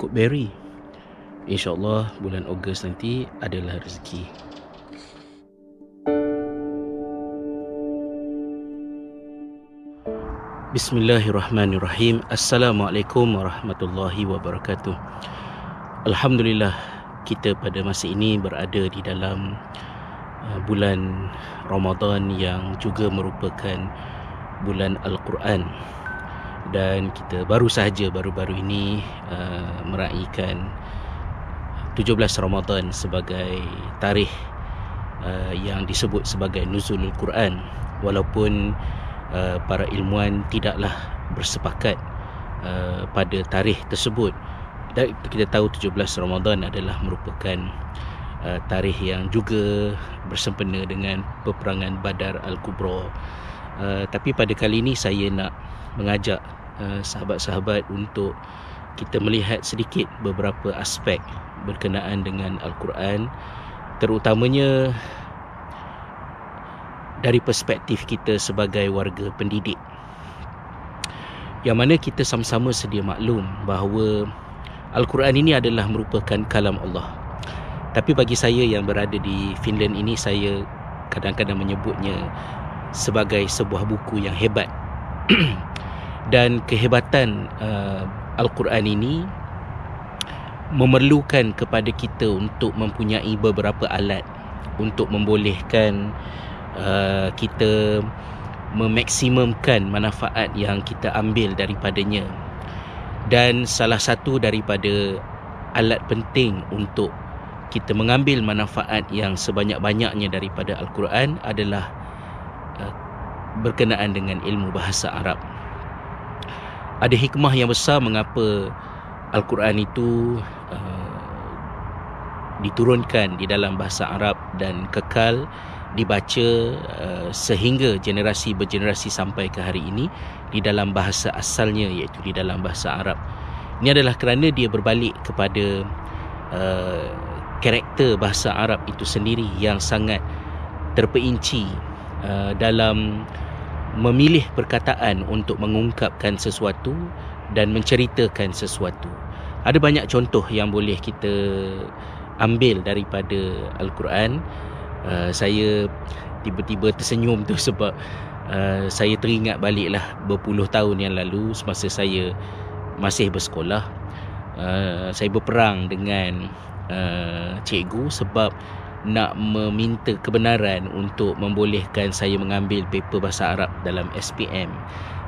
pokok beri. InsyaAllah bulan Ogos nanti adalah rezeki. Bismillahirrahmanirrahim. Assalamualaikum warahmatullahi wabarakatuh. Alhamdulillah kita pada masa ini berada di dalam uh, bulan Ramadan yang juga merupakan bulan Al-Quran dan kita baru sahaja baru-baru ini uh, meraihkan 17 Ramadan sebagai tarikh uh, yang disebut sebagai Nuzulul Quran. Walaupun uh, para ilmuwan tidaklah bersepakat uh, pada tarikh tersebut. Dan kita tahu 17 Ramadan adalah merupakan uh, tarikh yang juga bersempena dengan peperangan Badar Al-Kubra. Uh, tapi pada kali ini saya nak mengajak uh, sahabat-sahabat untuk kita melihat sedikit beberapa aspek berkenaan dengan Al-Quran. Terutamanya dari perspektif kita sebagai warga pendidik. Yang mana kita sama-sama sedia maklum bahawa Al-Quran ini adalah merupakan kalam Allah. Tapi bagi saya yang berada di Finland ini saya kadang-kadang menyebutnya sebagai sebuah buku yang hebat dan kehebatan uh, Al-Quran ini memerlukan kepada kita untuk mempunyai beberapa alat untuk membolehkan uh, kita memaksimumkan manfaat yang kita ambil daripadanya dan salah satu daripada alat penting untuk kita mengambil manfaat yang sebanyak-banyaknya daripada Al-Quran adalah uh, berkenaan dengan ilmu bahasa Arab. Ada hikmah yang besar mengapa Al-Quran itu uh, diturunkan di dalam bahasa Arab dan kekal dibaca uh, sehingga generasi bergenerasi sampai ke hari ini di dalam bahasa asalnya iaitu di dalam bahasa Arab. Ini adalah kerana dia berbalik kepada uh, karakter bahasa Arab itu sendiri yang sangat terperinci uh, dalam memilih perkataan untuk mengungkapkan sesuatu dan menceritakan sesuatu. Ada banyak contoh yang boleh kita ambil daripada Al-Quran uh, saya tiba-tiba tersenyum tu sebab uh, saya teringat baliklah berpuluh tahun yang lalu semasa saya masih bersekolah uh, saya berperang dengan uh, cikgu sebab nak meminta kebenaran untuk membolehkan saya mengambil paper bahasa Arab dalam SPM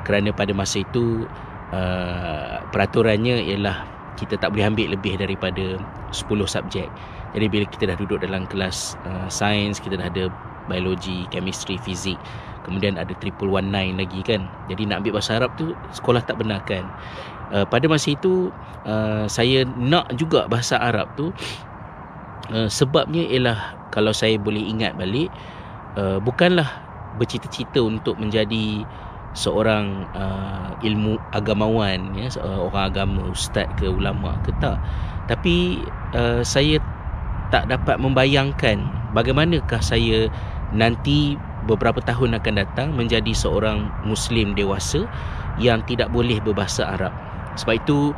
kerana pada masa itu uh, peraturannya ialah kita tak boleh ambil lebih daripada 10 subjek jadi bila kita dah duduk dalam kelas uh, sains, kita dah ada biologi, chemistry, fizik, kemudian ada triple one nine lagi kan. Jadi nak ambil bahasa Arab tu sekolah tak benarkan. Uh, pada masa itu uh, saya nak juga bahasa Arab tu uh, sebabnya ialah kalau saya boleh ingat balik uh, bukanlah bercita-cita untuk menjadi seorang uh, ilmu agamawan ya orang agama ustaz ke ulama ke tak tapi uh, saya tak dapat membayangkan bagaimanakah saya nanti beberapa tahun akan datang menjadi seorang muslim dewasa yang tidak boleh berbahasa Arab. Sebab itu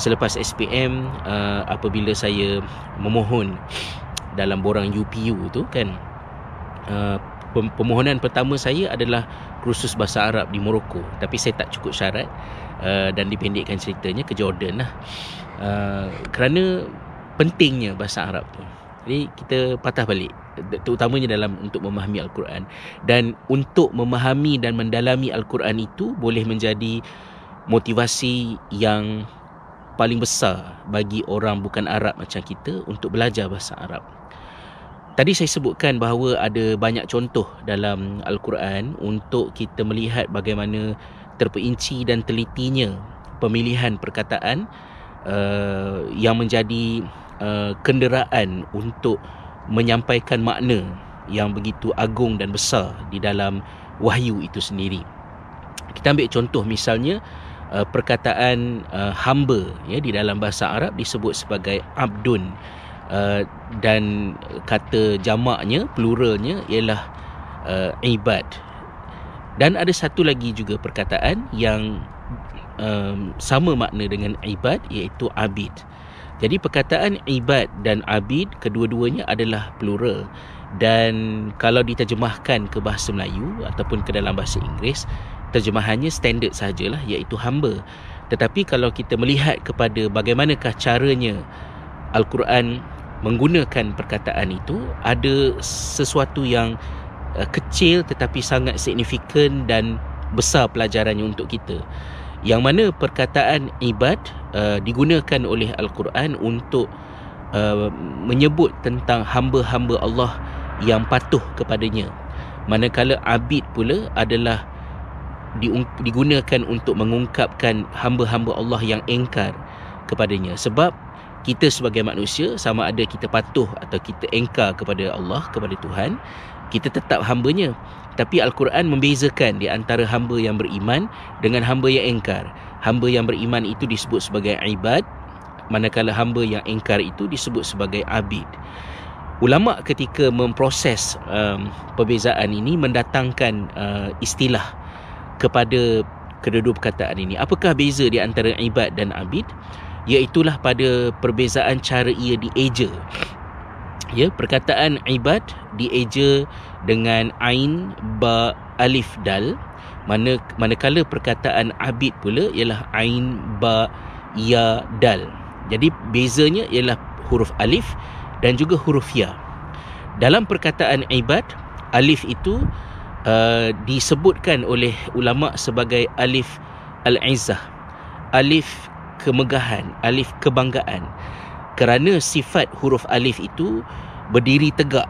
selepas SPM uh, apabila saya memohon dalam borang UPU tu kan uh, pemohonan pertama saya adalah kursus bahasa Arab di Morocco. Tapi saya tak cukup syarat uh, dan dipendekkan ceritanya ke Jordan lah. Uh, kerana pentingnya bahasa Arab tu. Jadi kita patah balik. Terutamanya dalam untuk memahami al-Quran. Dan untuk memahami dan mendalami al-Quran itu boleh menjadi motivasi yang paling besar bagi orang bukan Arab macam kita untuk belajar bahasa Arab. Tadi saya sebutkan bahawa ada banyak contoh dalam al-Quran untuk kita melihat bagaimana terperinci dan telitinya pemilihan perkataan uh, yang menjadi uh, kenderaan untuk menyampaikan makna yang begitu agung dan besar di dalam wahyu itu sendiri. Kita ambil contoh misalnya uh, perkataan uh, hamba ya di dalam bahasa Arab disebut sebagai abdun uh, dan kata jamaknya pluralnya ialah uh, ibad. Dan ada satu lagi juga perkataan yang um, sama makna dengan ibad iaitu abid. Jadi perkataan ibad dan abid kedua-duanya adalah plural dan kalau diterjemahkan ke bahasa Melayu ataupun ke dalam bahasa Inggeris terjemahannya standard sajalah iaitu hamba. Tetapi kalau kita melihat kepada bagaimanakah caranya Al-Quran menggunakan perkataan itu ada sesuatu yang uh, kecil tetapi sangat signifikan dan besar pelajarannya untuk kita. Yang mana perkataan ibad uh, digunakan oleh Al-Quran untuk uh, menyebut tentang hamba-hamba Allah yang patuh kepadanya manakala abid pula adalah digunakan untuk mengungkapkan hamba-hamba Allah yang engkar kepadanya. Sebab kita sebagai manusia sama ada kita patuh atau kita engkar kepada Allah kepada Tuhan kita tetap hambanya. Tapi Al-Quran membezakan di antara hamba yang beriman dengan hamba yang engkar. Hamba yang beriman itu disebut sebagai ibad manakala hamba yang engkar itu disebut sebagai abid. Ulama ketika memproses um, perbezaan ini mendatangkan uh, istilah kepada kedua-dua perkataan ini. Apakah beza di antara ibad dan abid? Iaitulah pada perbezaan cara ia dieja. Ya, perkataan ibad dieja dengan ain ba alif dal mana manakala perkataan abid pula ialah ain ba ya dal. Jadi bezanya ialah huruf alif dan juga huruf ya. Dalam perkataan ibad, alif itu uh, disebutkan oleh ulama sebagai alif al-izzah. Alif kemegahan, alif kebanggaan. Kerana sifat huruf alif itu berdiri tegak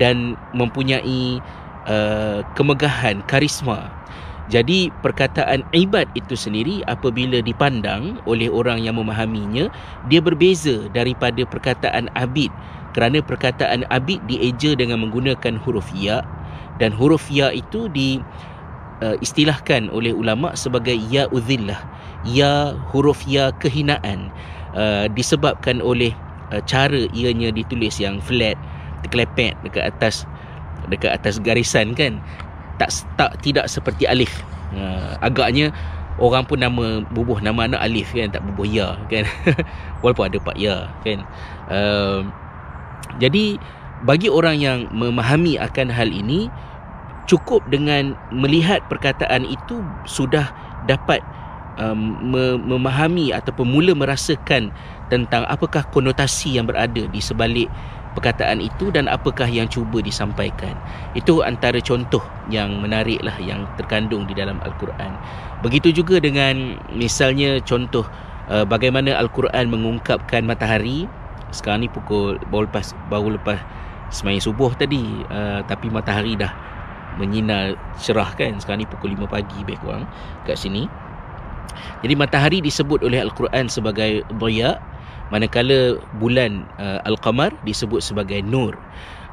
dan mempunyai uh, kemegahan, karisma. Jadi perkataan ibad itu sendiri apabila dipandang oleh orang yang memahaminya dia berbeza daripada perkataan abid kerana perkataan abid dieja dengan menggunakan huruf ya dan huruf ya itu di uh, istilahkan oleh ulama sebagai ya udzillah ya huruf ya kehinaan uh, disebabkan oleh uh, cara ianya ditulis yang flat terkelepet dekat atas dekat atas garisan kan tak tak tidak seperti alif. Uh, agaknya orang pun nama bubuh nama anak alif kan tak bubuh ya kan. Walaupun ada pak ya kan. Uh, jadi bagi orang yang memahami akan hal ini cukup dengan melihat perkataan itu sudah dapat um, memahami ataupun mula merasakan tentang apakah konotasi yang berada di sebalik perkataan itu dan apakah yang cuba disampaikan. Itu antara contoh yang menarik lah yang terkandung di dalam Al-Quran. Begitu juga dengan misalnya contoh uh, bagaimana Al-Quran mengungkapkan matahari. Sekarang ni pukul baru lepas baru lepas sembahyang subuh tadi uh, tapi matahari dah menyinar cerah kan. Sekarang ni pukul 5 pagi lebih kurang kat sini. Jadi matahari disebut oleh Al-Quran sebagai dhaya manakala bulan uh, al-qamar disebut sebagai nur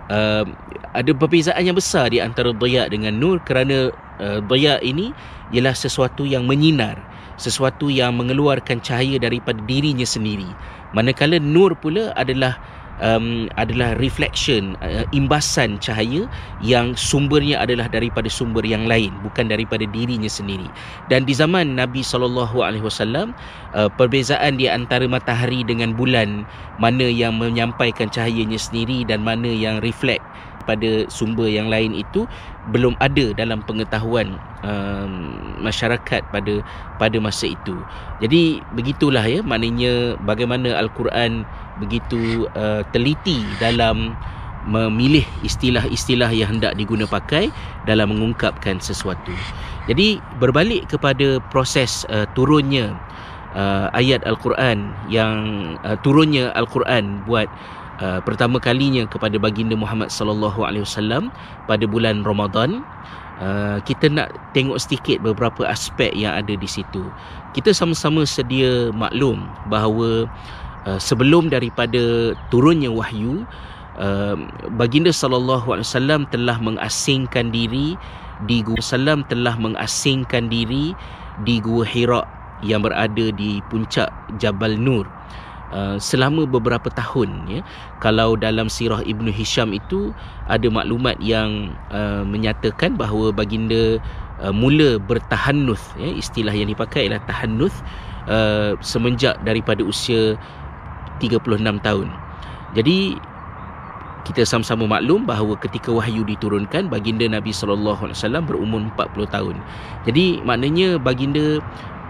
uh, ada perbezaan yang besar di antara dhaya dengan nur kerana uh, dhaya ini ialah sesuatu yang menyinar sesuatu yang mengeluarkan cahaya daripada dirinya sendiri manakala nur pula adalah um, adalah reflection uh, imbasan cahaya yang sumbernya adalah daripada sumber yang lain bukan daripada dirinya sendiri. Dan di zaman Nabi sallallahu alaihi wasallam uh, perbezaan di antara matahari dengan bulan mana yang menyampaikan cahayanya sendiri dan mana yang reflect pada sumber yang lain itu belum ada dalam pengetahuan um, masyarakat pada pada masa itu. Jadi begitulah ya maknanya bagaimana al-Quran begitu uh, teliti dalam memilih istilah-istilah yang hendak diguna pakai dalam mengungkapkan sesuatu. Jadi berbalik kepada proses uh, turunnya uh, ayat al-Quran yang uh, turunnya al-Quran buat Uh, pertama kalinya kepada baginda Muhammad sallallahu alaihi wasallam pada bulan Ramadan uh, kita nak tengok sedikit beberapa aspek yang ada di situ. Kita sama-sama sedia maklum bahawa uh, sebelum daripada turunnya wahyu uh, baginda sallallahu alaihi wasallam telah mengasingkan diri di Gua Salam telah mengasingkan diri di Gua Hira yang berada di puncak Jabal Nur. Uh, selama beberapa tahun ya kalau dalam sirah Ibnu Hisham itu ada maklumat yang uh, menyatakan bahawa baginda uh, mula bertahannuth ya istilah yang dipakai ialah tahannuth uh, semenjak daripada usia 36 tahun. Jadi kita sama-sama maklum bahawa ketika wahyu diturunkan baginda Nabi sallallahu alaihi wasallam berumur 40 tahun. Jadi maknanya baginda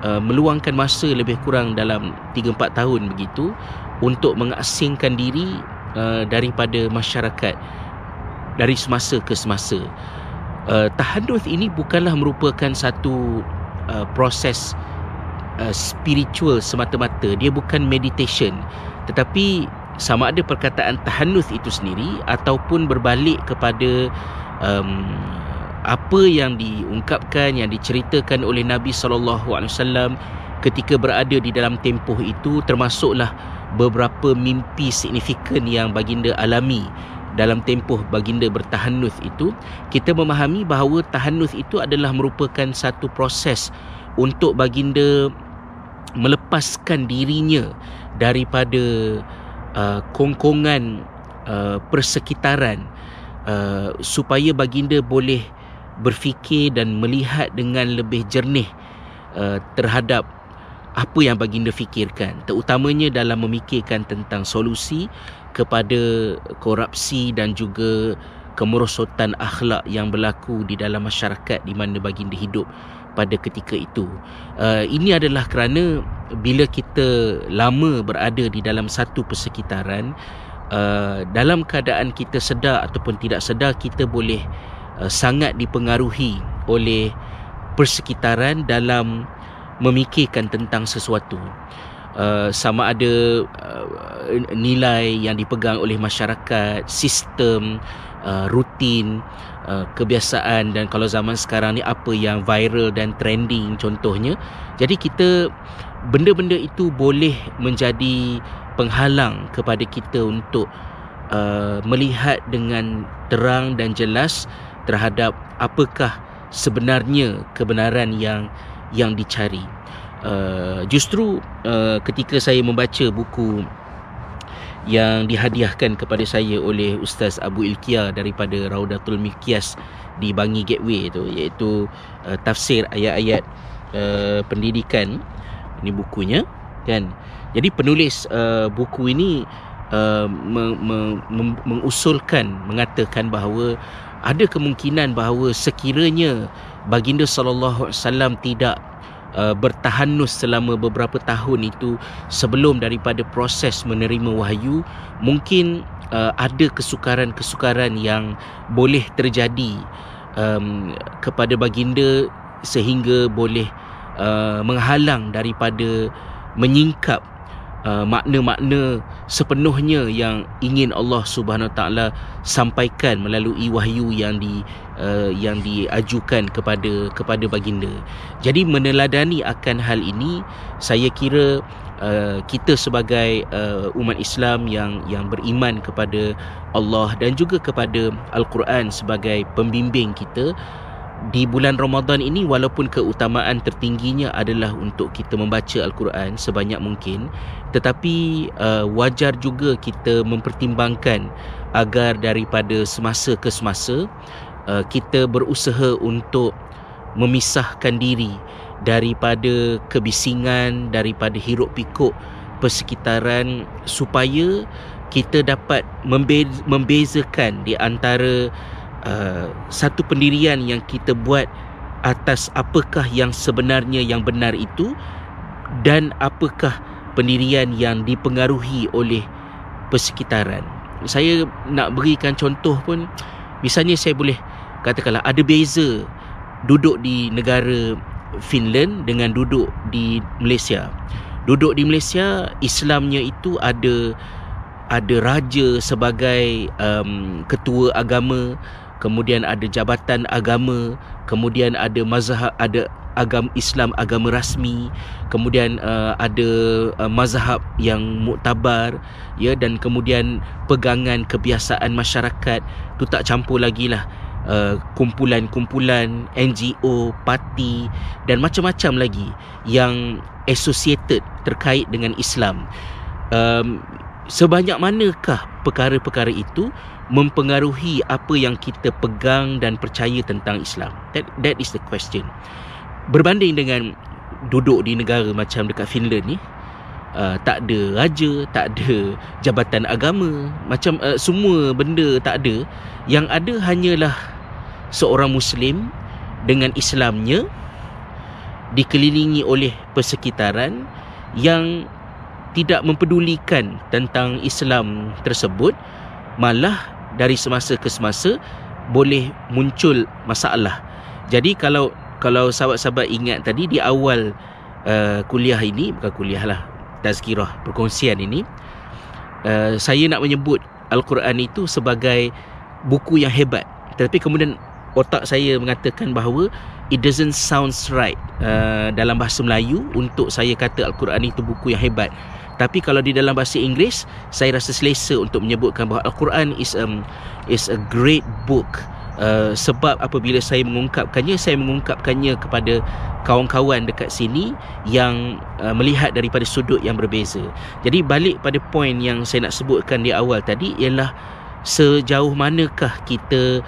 uh, meluangkan masa lebih kurang dalam 3 4 tahun begitu untuk mengasingkan diri uh, daripada masyarakat dari semasa ke semasa. Uh, tahaduth ini bukanlah merupakan satu uh, proses uh, spiritual semata-mata. Dia bukan meditation tetapi sama ada perkataan tahannuth itu sendiri ataupun berbalik kepada um, apa yang diungkapkan yang diceritakan oleh Nabi sallallahu alaihi wasallam ketika berada di dalam tempoh itu termasuklah beberapa mimpi signifikan yang baginda alami dalam tempoh baginda bertahannuth itu. Kita memahami bahawa tahannuth itu adalah merupakan satu proses untuk baginda melepaskan dirinya daripada Uh, kongkongan uh, persekitaran uh, supaya baginda boleh berfikir dan melihat dengan lebih jernih uh, terhadap apa yang baginda fikirkan terutamanya dalam memikirkan tentang solusi kepada korupsi dan juga kemerosotan akhlak yang berlaku di dalam masyarakat di mana baginda hidup pada ketika itu. Uh, ini adalah kerana bila kita lama berada di dalam satu persekitaran, uh, dalam keadaan kita sedar ataupun tidak sedar, kita boleh uh, sangat dipengaruhi oleh persekitaran dalam memikirkan tentang sesuatu. Uh, sama ada uh, nilai yang dipegang oleh masyarakat, sistem, uh, rutin, Uh, kebiasaan dan kalau zaman sekarang ni apa yang viral dan trending contohnya jadi kita benda-benda itu boleh menjadi penghalang kepada kita untuk uh, melihat dengan terang dan jelas terhadap apakah sebenarnya kebenaran yang yang dicari. Uh, justru uh, ketika saya membaca buku yang dihadiahkan kepada saya oleh Ustaz Abu Ilkia daripada Raudatul Mikyas di Bangi Gateway itu iaitu uh, tafsir ayat-ayat uh, pendidikan ini bukunya kan? Jadi penulis uh, buku ini uh, me- me- me- mengusulkan mengatakan bahawa ada kemungkinan bahawa sekiranya baginda sallallahu alaihi wasallam tidak uh, bertahanus selama beberapa tahun itu sebelum daripada proses menerima wahyu mungkin uh, ada kesukaran-kesukaran yang boleh terjadi um, kepada baginda sehingga boleh uh, menghalang daripada menyingkap uh, makna-makna sepenuhnya yang ingin Allah Subhanahu taala sampaikan melalui wahyu yang di uh, yang diajukan kepada kepada baginda. Jadi meneladani akan hal ini saya kira uh, kita sebagai uh, umat Islam yang yang beriman kepada Allah dan juga kepada Al-Quran sebagai pembimbing kita di bulan Ramadan ini walaupun keutamaan tertingginya adalah untuk kita membaca Al-Quran sebanyak mungkin tetapi uh, wajar juga kita mempertimbangkan agar daripada semasa ke semasa uh, kita berusaha untuk memisahkan diri daripada kebisingan daripada hiruk pikuk persekitaran supaya kita dapat membezakan di antara Uh, satu pendirian yang kita buat atas apakah yang sebenarnya yang benar itu dan apakah pendirian yang dipengaruhi oleh persekitaran. Saya nak berikan contoh pun misalnya saya boleh katakanlah ada beza duduk di negara Finland dengan duduk di Malaysia. Duduk di Malaysia Islamnya itu ada ada raja sebagai um, ketua agama kemudian ada jabatan agama, kemudian ada mazhab ada agama Islam agama rasmi, kemudian uh, ada uh, mazhab yang muktabar ya dan kemudian pegangan kebiasaan masyarakat tu tak campur lagi lah uh, kumpulan-kumpulan NGO, parti dan macam-macam lagi yang associated terkait dengan Islam. Um, sebanyak manakah perkara-perkara itu mempengaruhi apa yang kita pegang dan percaya tentang Islam? That that is the question. Berbanding dengan duduk di negara macam dekat Finland ni, uh, tak ada raja, tak ada jabatan agama, macam uh, semua benda tak ada. Yang ada hanyalah seorang muslim dengan Islamnya dikelilingi oleh persekitaran yang tidak mempedulikan tentang Islam tersebut malah dari semasa ke semasa boleh muncul masalah. Jadi kalau kalau sahabat-sahabat ingat tadi di awal uh, kuliah ini bukan kuliah lah tazkirah perkongsian ini uh, saya nak menyebut Al-Quran itu sebagai buku yang hebat tetapi kemudian otak saya mengatakan bahawa it doesn't sounds right uh, dalam bahasa Melayu untuk saya kata Al-Quran itu buku yang hebat tapi kalau di dalam bahasa Inggeris saya rasa selesa untuk menyebutkan bahawa Al-Quran is um, is a great book Uh, sebab apabila saya mengungkapkannya saya mengungkapkannya kepada kawan-kawan dekat sini yang uh, melihat daripada sudut yang berbeza. Jadi balik pada poin yang saya nak sebutkan di awal tadi ialah sejauh manakah kita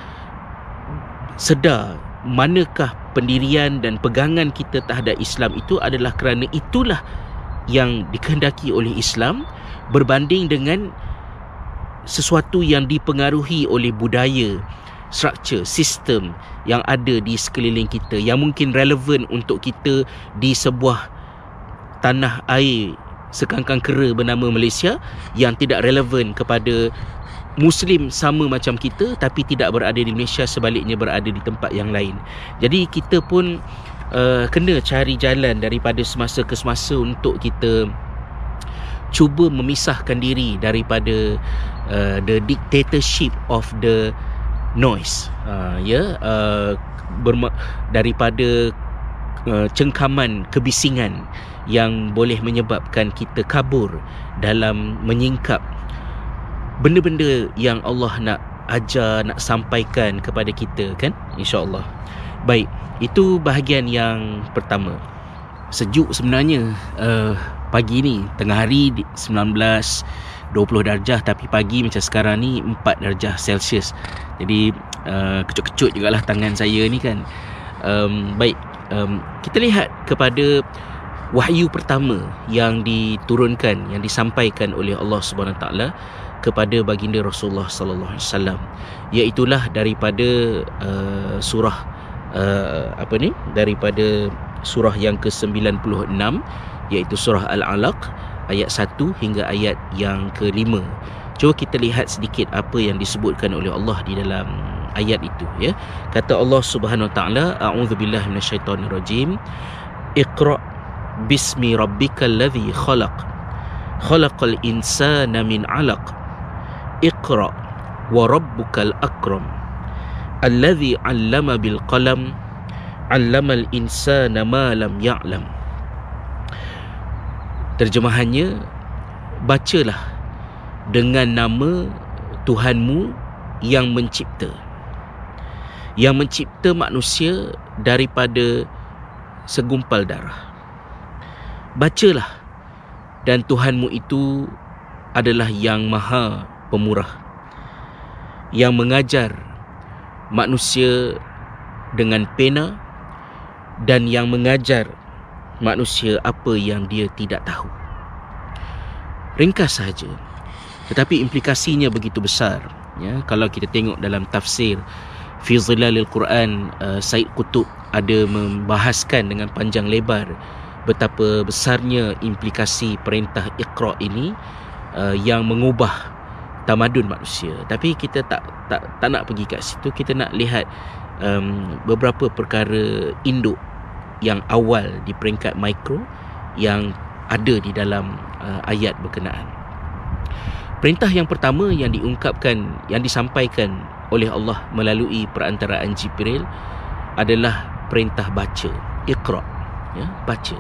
sedar manakah pendirian dan pegangan kita terhadap Islam itu adalah kerana itulah yang dikehendaki oleh Islam berbanding dengan sesuatu yang dipengaruhi oleh budaya, structure, sistem yang ada di sekeliling kita yang mungkin relevan untuk kita di sebuah tanah air sekangkang kera bernama Malaysia yang tidak relevan kepada Muslim sama macam kita tapi tidak berada di Malaysia sebaliknya berada di tempat yang lain. Jadi kita pun uh, kena cari jalan daripada semasa ke semasa untuk kita cuba memisahkan diri daripada uh, the dictatorship of the noise. Uh, ya yeah, uh, berma- daripada uh, cengkaman kebisingan yang boleh menyebabkan kita kabur dalam menyingkap benda-benda yang Allah nak ajar nak sampaikan kepada kita kan? Insyaallah baik itu bahagian yang pertama. Sejuk sebenarnya uh, pagi ni tengah hari 19 20 darjah tapi pagi macam sekarang ni 4 darjah Celsius. Jadi uh, kecut-kecut jugalah tangan saya ni kan. Um, baik, um, kita lihat kepada wahyu pertama yang diturunkan yang disampaikan oleh Allah Subhanahu taala kepada baginda Rasulullah sallallahu alaihi wasallam iaitu daripada uh, surah uh, apa ni daripada surah yang ke-96 iaitu surah Al-Alaq ayat 1 hingga ayat yang ke-5. Cuba kita lihat sedikit apa yang disebutkan oleh Allah di dalam ayat itu ya. Kata Allah Subhanahu Wa Taala, a'udzubillahi minasyaitonirrajim. Iqra bismi rabbikal ladzi khalaq. Khalaqal insana min 'alaq. Iqra wa rabbukal akram alladhi 'allama bil qalam 'allama al insana ma lam ya'lam terjemahannya bacalah dengan nama Tuhanmu yang mencipta. Yang mencipta manusia daripada segumpal darah. Bacalah dan Tuhanmu itu adalah yang maha pemurah yang mengajar manusia dengan pena dan yang mengajar manusia apa yang dia tidak tahu. Ringkas sahaja. Tetapi implikasinya begitu besar. Ya, kalau kita tengok dalam tafsir Fi Zilalil Quran, uh, Said Qutub ada membahaskan dengan panjang lebar betapa besarnya implikasi perintah Iqra ini uh, yang mengubah tamadun manusia. Tapi kita tak tak tak nak pergi kat situ. Kita nak lihat um, beberapa perkara induk yang awal di peringkat mikro yang ada di dalam uh, ayat berkenaan. Perintah yang pertama yang diungkapkan yang disampaikan oleh Allah melalui perantaraan Jibril adalah perintah baca iqra ya baca.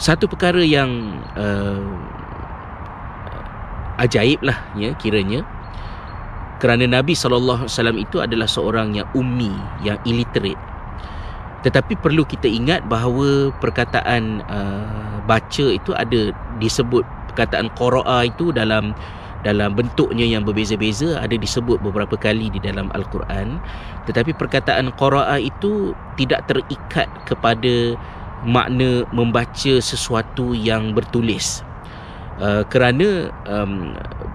Satu perkara yang uh, ajaib lah ya kiranya. Kerana Nabi SAW itu adalah seorang yang ummi yang illiterate. Tetapi perlu kita ingat bahawa perkataan uh, baca itu ada disebut perkataan qira'a itu dalam dalam bentuknya yang berbeza-beza ada disebut beberapa kali di dalam al-Quran. Tetapi perkataan qira'a itu tidak terikat kepada makna membaca sesuatu yang bertulis uh, kerana um,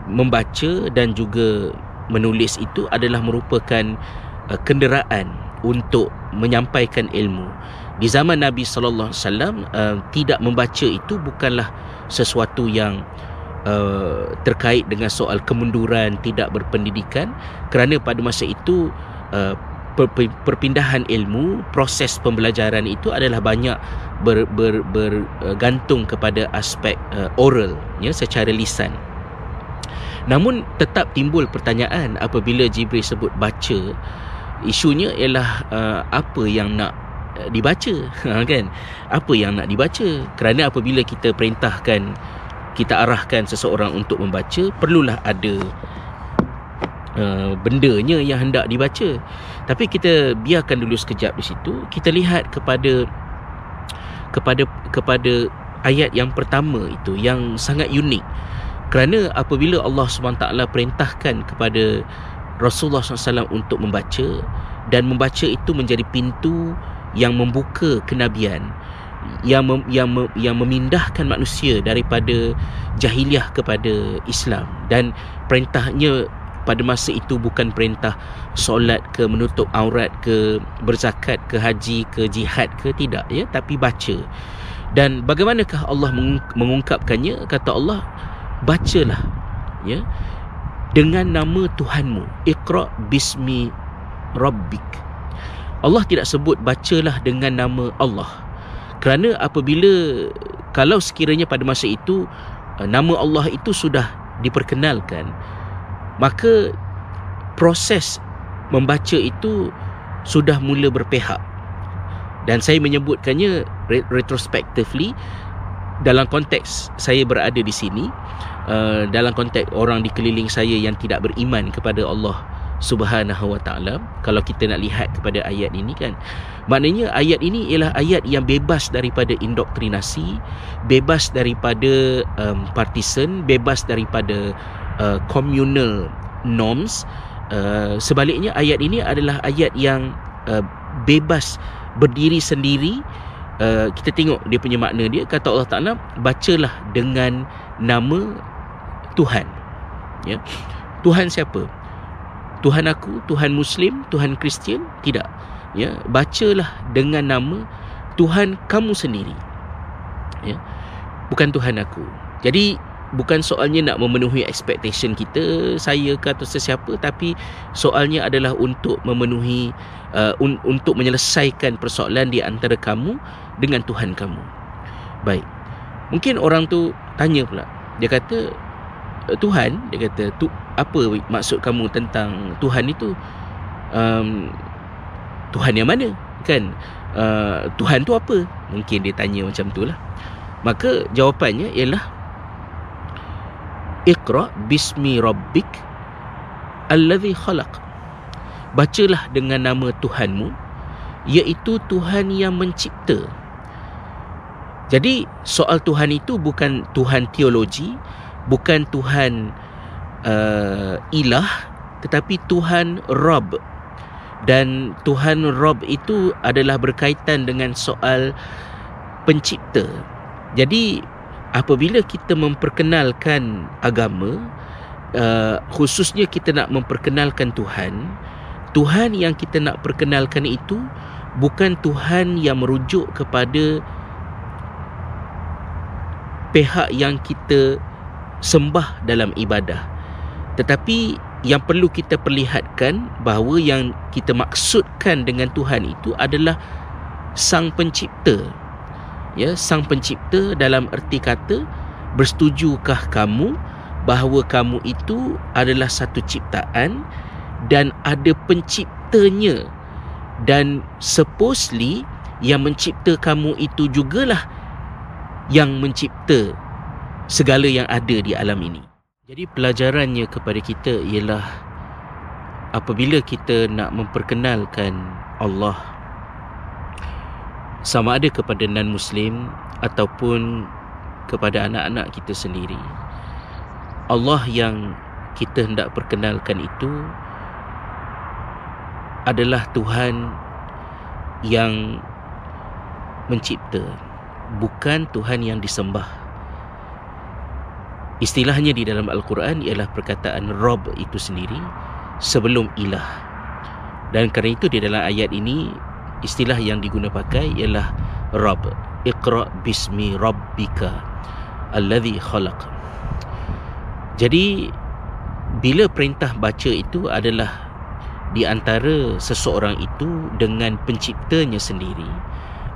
membaca dan juga menulis itu adalah merupakan uh, kenderaan untuk menyampaikan ilmu. Di zaman Nabi sallallahu alaihi wasallam uh, tidak membaca itu bukanlah sesuatu yang uh, terkait dengan soal kemunduran tidak berpendidikan. Kerana pada masa itu uh, perpindahan ilmu proses pembelajaran itu adalah banyak ber, ber, bergantung kepada aspek uh, oral ya secara lisan. Namun tetap timbul pertanyaan apabila Jibril sebut baca isunya ialah uh, apa yang nak dibaca ha, kan? Apa yang nak dibaca? Kerana apabila kita perintahkan kita arahkan seseorang untuk membaca perlulah ada uh, bendanya yang hendak dibaca. Tapi kita biarkan dulu sekejap di situ. Kita lihat kepada kepada kepada ayat yang pertama itu yang sangat unik. Kerana apabila Allah SWT perintahkan kepada Rasulullah SAW untuk membaca dan membaca itu menjadi pintu yang membuka kenabian yang mem, yang mem, yang memindahkan manusia daripada jahiliah kepada Islam. Dan perintahnya pada masa itu bukan perintah solat ke menutup aurat ke berzakat ke haji ke jihad ke tidak ya tapi baca. Dan bagaimanakah Allah mengungkapkannya? Kata Allah bacalah ya dengan nama Tuhanmu. Iqra bismi rabbik. Allah tidak sebut bacalah dengan nama Allah. Kerana apabila kalau sekiranya pada masa itu uh, nama Allah itu sudah diperkenalkan maka proses membaca itu sudah mula berpihak. Dan saya menyebutkannya retrospectively dalam konteks saya berada di sini uh, dalam konteks orang di keliling saya yang tidak beriman kepada Allah Subhanahu wa taala kalau kita nak lihat kepada ayat ini kan. Maknanya ayat ini ialah ayat yang bebas daripada indoktrinasi bebas daripada um, partisan bebas daripada uh, communal norms uh, sebaliknya ayat ini adalah ayat yang uh, bebas berdiri sendiri uh, kita tengok dia punya makna dia kata Allah Taala bacalah dengan nama Tuhan ya Tuhan siapa Tuhan aku, Tuhan Muslim, Tuhan Kristian? Tidak. Ya, bacalah dengan nama Tuhan kamu sendiri. Ya. Bukan Tuhan aku. Jadi bukan soalnya nak memenuhi expectation kita, saya ke atau sesiapa tapi soalnya adalah untuk memenuhi uh, un- untuk menyelesaikan persoalan di antara kamu dengan Tuhan kamu. Baik. Mungkin orang tu tanya pula. Dia kata Tuhan dia kata tu apa maksud kamu tentang Tuhan itu um, Tuhan yang mana kan uh, Tuhan tu apa mungkin dia tanya macam tu lah maka jawapannya ialah Iqra bismi rabbik alladhi khalaq. Bacalah dengan nama Tuhanmu iaitu Tuhan yang mencipta. Jadi soal Tuhan itu bukan Tuhan teologi bukan Tuhan uh, ilah tetapi Tuhan Rob dan Tuhan Rob itu adalah berkaitan dengan soal pencipta. Jadi apabila kita memperkenalkan agama uh, khususnya kita nak memperkenalkan Tuhan Tuhan yang kita nak perkenalkan itu bukan Tuhan yang merujuk kepada pihak yang kita sembah dalam ibadah. Tetapi yang perlu kita perlihatkan bahawa yang kita maksudkan dengan Tuhan itu adalah sang pencipta ya sang pencipta dalam erti kata bersetujukah kamu bahawa kamu itu adalah satu ciptaan dan ada penciptanya dan supposedly yang mencipta kamu itu jugalah yang mencipta segala yang ada di alam ini. Jadi pelajarannya kepada kita ialah apabila kita nak memperkenalkan Allah sama ada kepada non-muslim ataupun kepada anak-anak kita sendiri. Allah yang kita hendak perkenalkan itu adalah Tuhan yang mencipta bukan Tuhan yang disembah istilahnya di dalam Al-Quran ialah perkataan Rob itu sendiri sebelum ilah dan kerana itu di dalam ayat ini istilah yang digunakan pakai ialah Rob Iqra bismi rabbika alladhi khalaq. Jadi bila perintah baca itu adalah di antara seseorang itu dengan penciptanya sendiri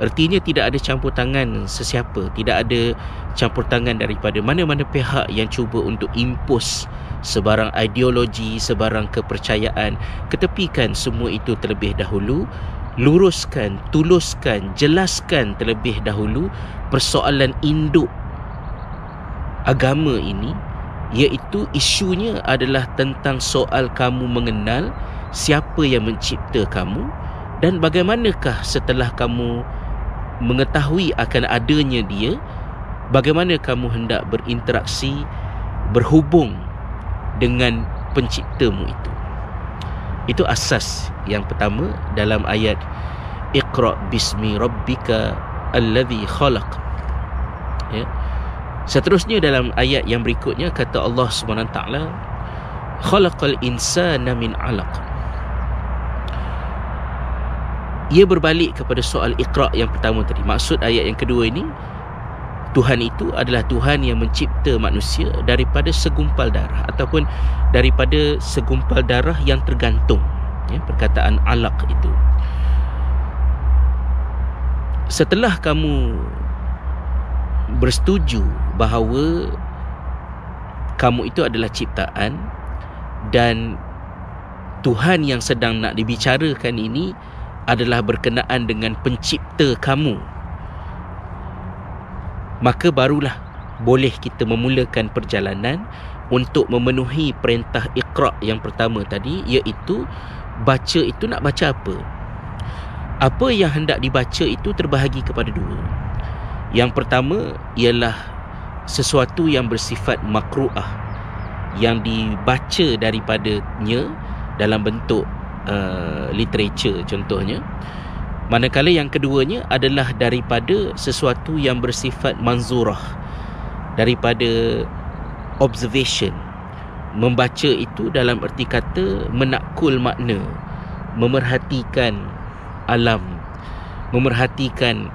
Artinya tidak ada campur tangan sesiapa Tidak ada campur tangan daripada mana-mana pihak yang cuba untuk impose Sebarang ideologi, sebarang kepercayaan Ketepikan semua itu terlebih dahulu. Luruskan, tuluskan, jelaskan terlebih dahulu Persoalan induk agama ini Iaitu isunya adalah tentang soal kamu mengenal siapa yang mencipta kamu dan bagaimanakah setelah kamu mengetahui akan adanya dia bagaimana kamu hendak berinteraksi berhubung dengan penciptamu itu. Itu asas yang pertama dalam ayat Iqra bismi rabbika alladhi khalaq. Ya. Seterusnya dalam ayat yang berikutnya kata Allah Subhanahu taala khalaqal insana min 'alaq. Ia berbalik kepada soal iqra yang pertama tadi. Maksud ayat yang kedua ini Tuhan itu adalah Tuhan yang mencipta manusia daripada segumpal darah ataupun daripada segumpal darah yang tergantung. Ya, perkataan alaq itu. Setelah kamu bersetuju bahawa kamu itu adalah ciptaan dan Tuhan yang sedang nak dibicarakan ini adalah berkenaan dengan pencipta kamu maka barulah boleh kita memulakan perjalanan untuk memenuhi perintah iqra yang pertama tadi iaitu baca itu nak baca apa? Apa yang hendak dibaca itu terbahagi kepada dua. Yang pertama ialah sesuatu yang bersifat makruah yang dibaca daripadanya dalam bentuk uh, literature contohnya manakala yang keduanya adalah daripada sesuatu yang bersifat manzurah daripada observation. Membaca itu dalam erti kata menakul makna memerhatikan alam memerhatikan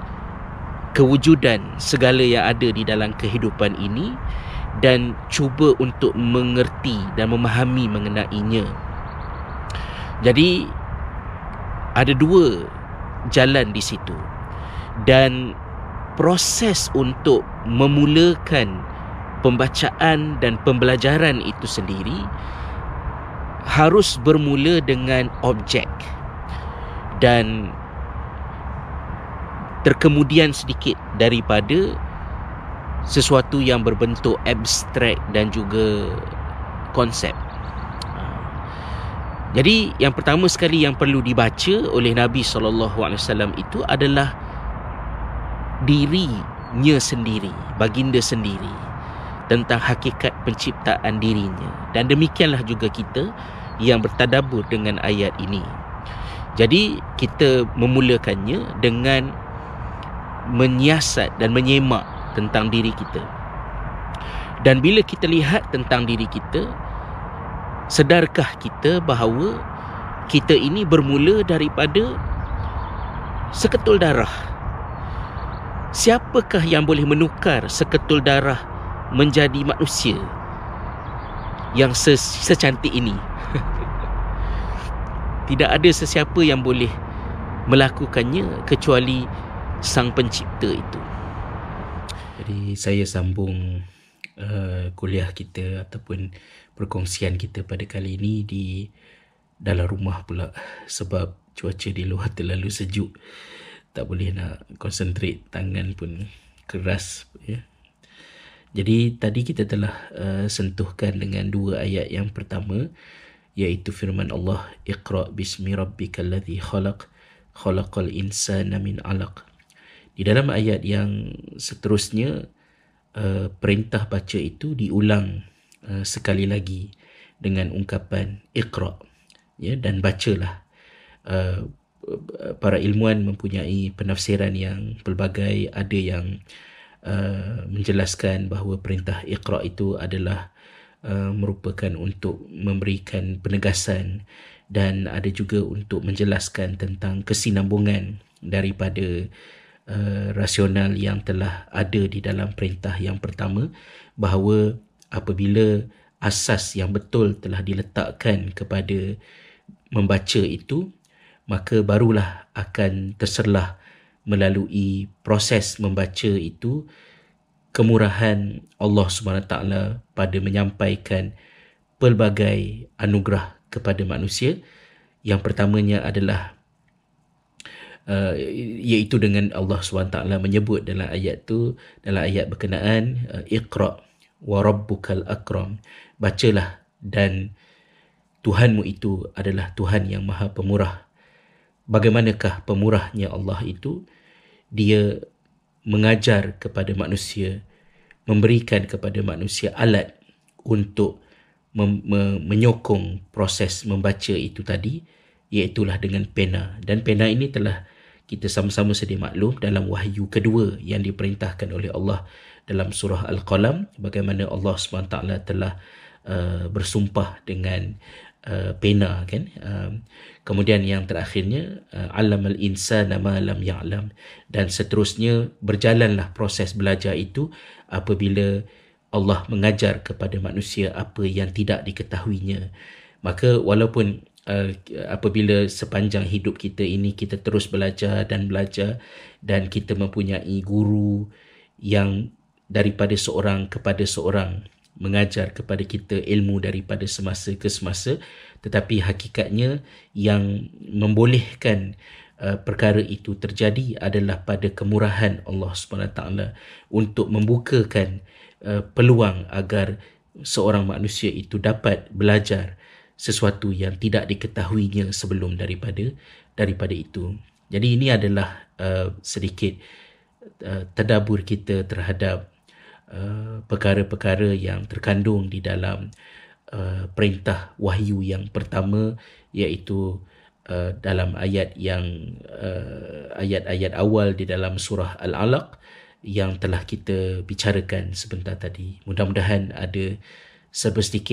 kewujudan segala yang ada di dalam kehidupan ini dan cuba untuk mengerti dan memahami mengenainya. Jadi ada dua jalan di situ. Dan proses untuk memulakan pembacaan dan pembelajaran itu sendiri harus bermula dengan objek dan terkemudian sedikit daripada sesuatu yang berbentuk abstrak dan juga konsep jadi yang pertama sekali yang perlu dibaca oleh Nabi SAW itu adalah dirinya sendiri, baginda sendiri tentang hakikat penciptaan dirinya. Dan demikianlah juga kita yang bertadabur dengan ayat ini. Jadi kita memulakannya dengan menyiasat dan menyemak tentang diri kita. Dan bila kita lihat tentang diri kita, Sedarkah kita bahawa kita ini bermula daripada seketul darah? Siapakah yang boleh menukar seketul darah menjadi manusia yang secantik ini? Tidak ada sesiapa yang boleh melakukannya kecuali sang pencipta itu. Jadi saya sambung uh, kuliah kita ataupun perkongsian kita pada kali ini di dalam rumah pula. Sebab cuaca di luar terlalu sejuk. Tak boleh nak concentrate tangan pun keras ya. Jadi tadi kita telah uh, sentuhkan dengan dua ayat yang pertama iaitu firman Allah Iqra bismi rabbikal ladzi khalaq khalaqal insana min 'alaq. Di dalam ayat yang seterusnya uh, perintah baca itu diulang Uh, sekali lagi dengan ungkapan iqra ya dan bacalah uh, para ilmuan mempunyai penafsiran yang pelbagai. Ada yang uh, menjelaskan bahawa perintah iqra itu adalah uh, merupakan untuk memberikan penegasan dan ada juga untuk menjelaskan tentang kesinambungan daripada uh, rasional yang telah ada di dalam perintah yang pertama bahawa apabila asas yang betul telah diletakkan kepada membaca itu maka barulah akan terserlah melalui proses membaca itu kemurahan Allah SWT pada menyampaikan pelbagai anugerah kepada manusia. Yang pertamanya adalah uh, iaitu dengan Allah SWT menyebut dalam ayat tu dalam ayat berkenaan uh, iqra wa rabbukal akram. Bacalah dan Tuhanmu itu adalah Tuhan yang maha pemurah. Bagaimanakah pemurahnya Allah itu? Dia mengajar kepada manusia memberikan kepada manusia alat untuk mem- me- menyokong proses membaca itu tadi iaitulah dengan pena. Dan pena ini telah kita sama-sama sedia maklum dalam wahyu kedua yang diperintahkan oleh Allah dalam surah Al-Qalam bagaimana Allah SWT telah uh, bersumpah dengan uh, pena kan? Uh, kemudian yang terakhirnya uh, alamal insana ma lam ya'lam. Dan seterusnya berjalanlah proses belajar itu apabila Allah mengajar kepada manusia apa yang tidak diketahuinya. Maka walaupun uh, apabila sepanjang hidup kita ini kita terus belajar dan belajar dan kita mempunyai guru yang daripada seorang kepada seorang mengajar kepada kita ilmu daripada semasa ke semasa tetapi hakikatnya yang membolehkan uh, perkara itu terjadi adalah pada kemurahan Allah SWT untuk membukakan uh, peluang agar seorang manusia itu dapat belajar sesuatu yang tidak diketahuinya sebelum daripada daripada itu. Jadi ini adalah uh, sedikit uh, tadabur kita terhadap Uh, perkara-perkara yang terkandung di dalam uh, perintah wahyu yang pertama iaitu uh, dalam ayat yang uh, ayat-ayat awal di dalam surah Al-Alaq yang telah kita bicarakan sebentar tadi. Mudah-mudahan ada sedikit